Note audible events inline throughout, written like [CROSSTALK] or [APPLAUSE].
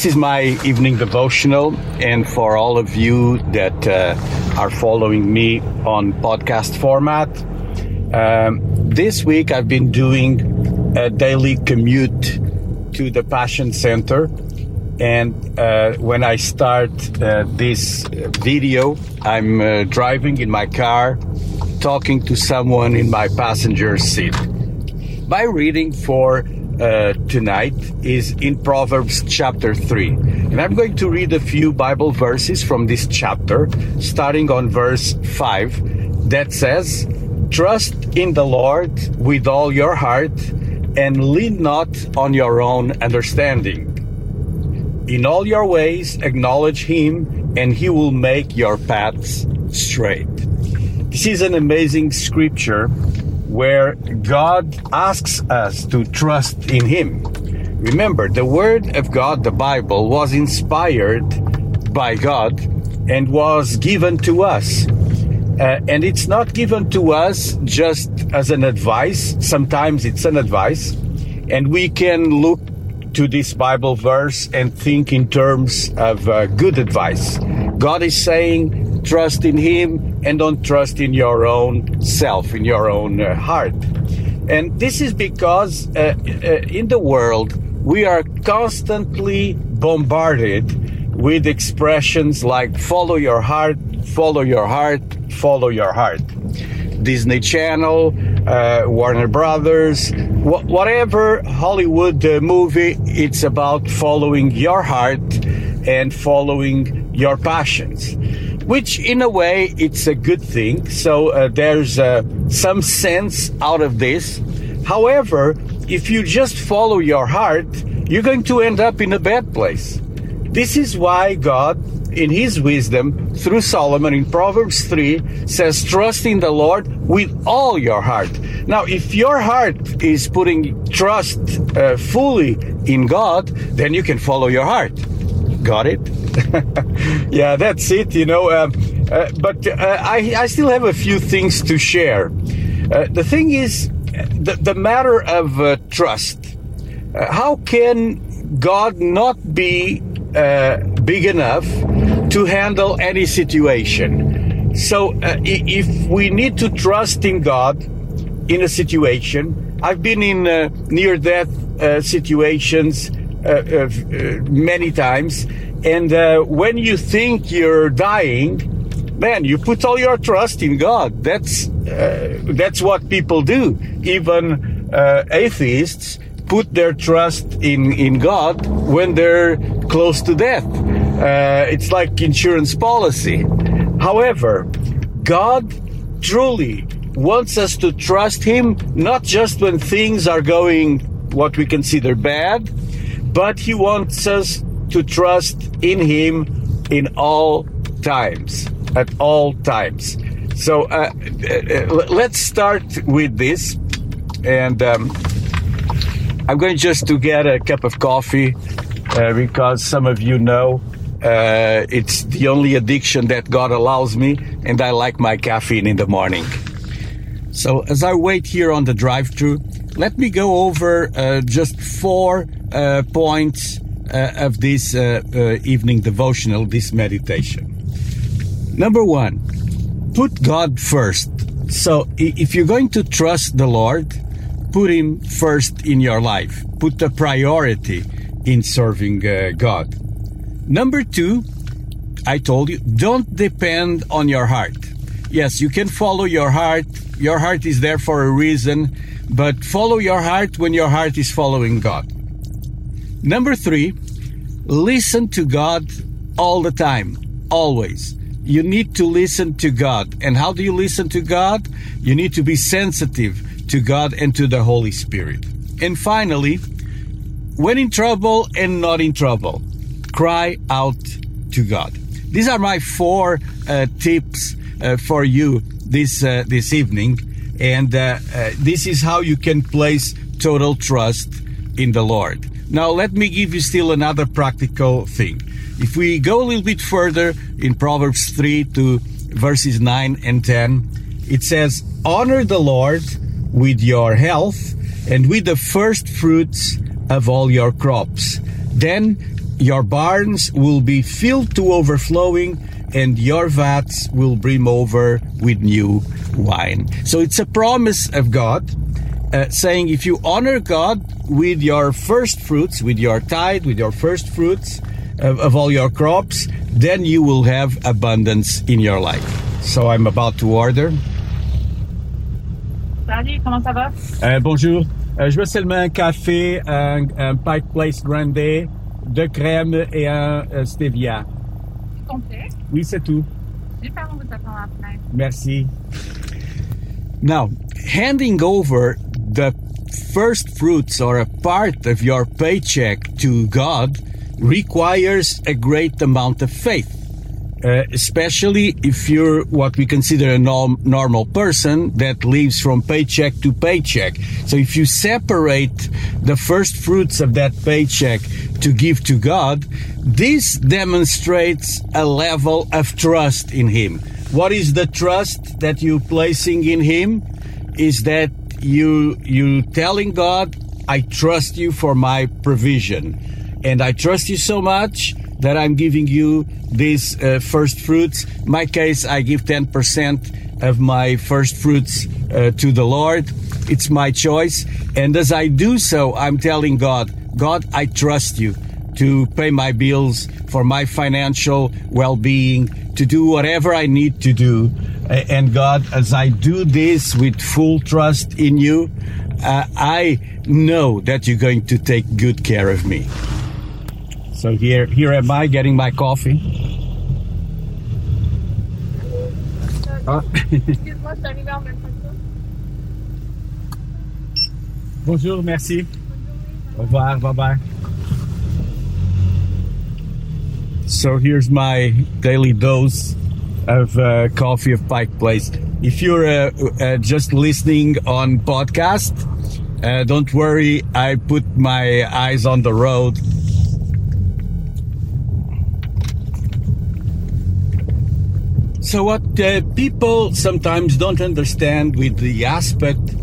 this is my evening devotional, and for all of you that uh, are following me on podcast format, um, this week I've been doing a daily commute to the Passion Center. And uh, when I start uh, this video, I'm uh, driving in my car, talking to someone in my passenger seat. By reading for uh, tonight is in Proverbs chapter 3. And I'm going to read a few Bible verses from this chapter, starting on verse 5, that says, Trust in the Lord with all your heart and lean not on your own understanding. In all your ways, acknowledge Him, and He will make your paths straight. This is an amazing scripture where God asks us to trust in Him. Remember, the Word of God, the Bible, was inspired by God and was given to us. Uh, and it's not given to us just as an advice. Sometimes it's an advice. And we can look to this Bible verse and think in terms of uh, good advice. God is saying, trust in Him and don't trust in your own self, in your own uh, heart. And this is because uh, uh in the world, we are constantly bombarded with expressions like follow your heart, follow your heart, follow your heart. Disney Channel, uh, Warner Brothers, wh- whatever Hollywood uh, movie, it's about following your heart and following your passions, which in a way it's a good thing. So uh, there's uh, some sense out of this. However, if you just follow your heart, you're going to end up in a bad place. This is why God in his wisdom through Solomon in Proverbs 3 says, Trust in the Lord with all your heart. Now, if your heart is putting trust uh, fully in God, then you can follow your heart. Got it? [LAUGHS] yeah, that's it, you know. Um, uh, but uh, I, I still have a few things to share. Uh, the thing is, the, the matter of uh, trust. Uh, how can God not be big enough to handle any situation. So, uh, if we need to trust in God in a situation, I've been in uh, near death uh, situations uh, uh, many times, and uh, when you think you're dying, man, you put all your trust in God. That's that's what people do. Even atheists put their trust in, in God when they're close to death. Uh, it's like insurance policy. However, God truly wants us to trust Him not just when things are going what we consider bad, but He wants us to trust in Him in all times, at all times. So uh, uh, let's start with this. And um, I'm going just to get a cup of coffee uh, because some of you know uh, it's the only addiction that God allows me, and I like my caffeine in the morning. So, as I wait here on the drive through, let me go over uh, just four uh, points uh, of this uh, evening devotional, this meditation. Number one, put God first. So, if you're going to trust the Lord, put Him first in your life. Put the priority in serving uh, God. Number two, I told you, don't depend on your heart. Yes, you can follow your heart. Your heart is there for a reason, but follow your heart when your heart is following God. Number three, listen to God all the time, always. You need to listen to God. And how do you listen to God? You need to be sensitive to God and to the Holy Spirit. And finally, when in trouble and not in trouble, cry out to God. These are my four uh, tips uh, for you this uh, this evening, and uh, uh, this is how you can place total trust in the Lord. Now, let me give you still another practical thing. If we go a little bit further in Proverbs 3 to verses 9 and 10, it says, Honor the Lord with your health and with the first fruits of all your crops. Then your barns will be filled to overflowing, and your vats will brim over with new wine. So it's a promise of God uh, saying if you honor God with your first fruits, with your tithe, with your first fruits of, of all your crops, then you will have abundance in your life. So I'm about to order. Salut, comment ça va? Euh, bonjour. Euh, je veux seulement un café, un, un Pike Place Grande, de crème et un euh, stevia. Complet. Oui, c'est tout. Super, on vous attend à la fenêtre. Merci. Now, handing over the first fruits or a part of your paycheck to God requires a great amount of faith. Uh, especially if you're what we consider a norm- normal person that lives from paycheck to paycheck. So if you separate the first fruits of that paycheck to give to God, this demonstrates a level of trust in Him. What is the trust that you're placing in Him? Is that you you telling God, I trust you for my provision, and I trust you so much that I'm giving you these uh, first fruits. My case, I give 10% of my first fruits uh, to the Lord. It's my choice. And as I do so, I'm telling God, God, I trust you to pay my bills, for my financial well being, to do whatever I need to do. And God, as I do this with full trust in you, uh, I know that you're going to take good care of me. So here, here am I getting my coffee. Ah. Excuse-moi, je suis arrivée en même temps que toi. Bonjour, merci. Au revoir, bye bye. So here's my daily dose of uh, coffee of Pike Place. If you're uh, uh, just listening on podcast, uh, don't worry. I put my eyes on the road. So what uh, people sometimes don't understand with the aspect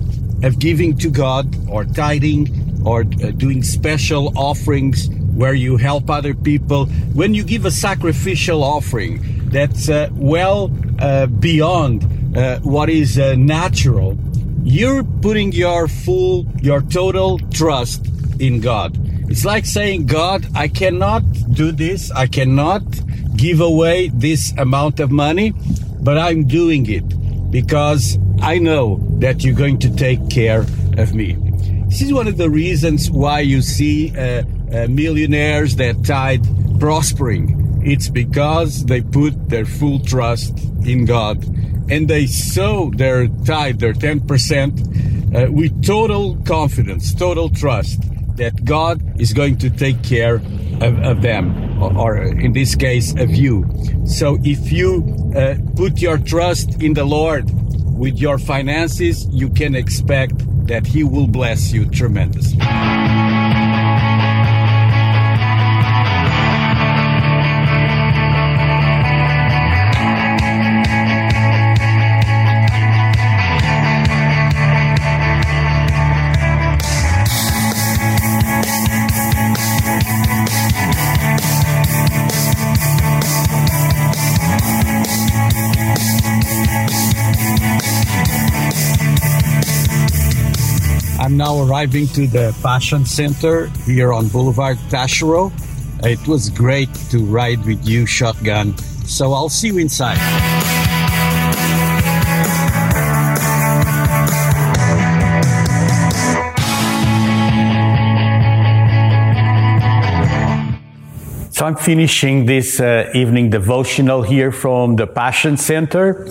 of giving to God or tithing or uh, doing special offerings where you help other people, when you give a sacrificial offering that's uh, well uh, beyond uh, what is uh, natural, you're putting your full, your total trust in God. It's like saying, God, I cannot do this. I cannot give away this amount of money, but I'm doing it because I know that you're going to take care of me. This is one of the reasons why you see uh, uh, millionaires that tithe prospering. It's because they put their full trust in God and they sow their tithe, their 10%, uh, with total confidence, total trust that God is going to take care of, of them, or, or, in this case, of you. So if you uh, put your trust in the Lord with your finances, you can expect that He will bless you tremendously. Now arriving to the Passion Center here on Boulevard Taschereau. It was great to ride with you shotgun. So I'll see you inside. So I'm finishing this uh, evening devotional here from the Passion Center,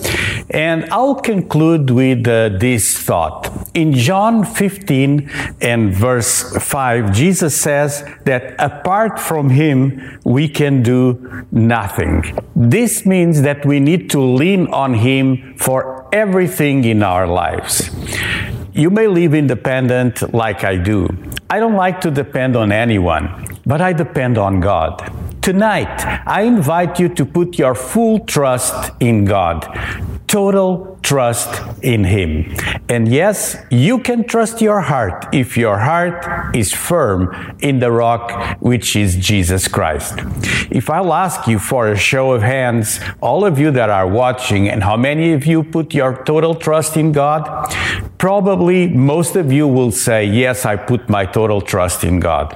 and I'll conclude with uh, this thought. In John 15 and verse 5, Jesus says that apart from Him, we can do nothing. This means that we need to lean on Him for everything in our lives. You may live independent like I do. I don't like to depend on anyone, but I depend on God. Tonight, I invite you to put your full trust in God. Total trust in Him. And yes, you can trust your heart if your heart is firm in the rock, which is Jesus Christ. If I'll ask you for a show of hands, all of you that are watching, and how many of you put your total trust in God, probably most of you will say, Yes, I put my total trust in God.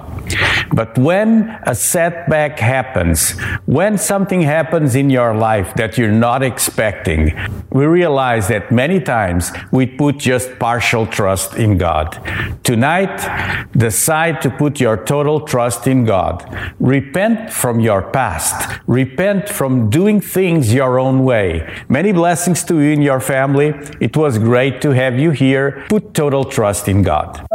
But when a setback happens, when something happens in your life that you're not expecting, we realize that many times we put just partial trust in God. Tonight, decide to put your total trust in God. Repent from your past. Repent from doing things your own way. Many blessings to you and your family. It was great to have you here. Put total trust in God.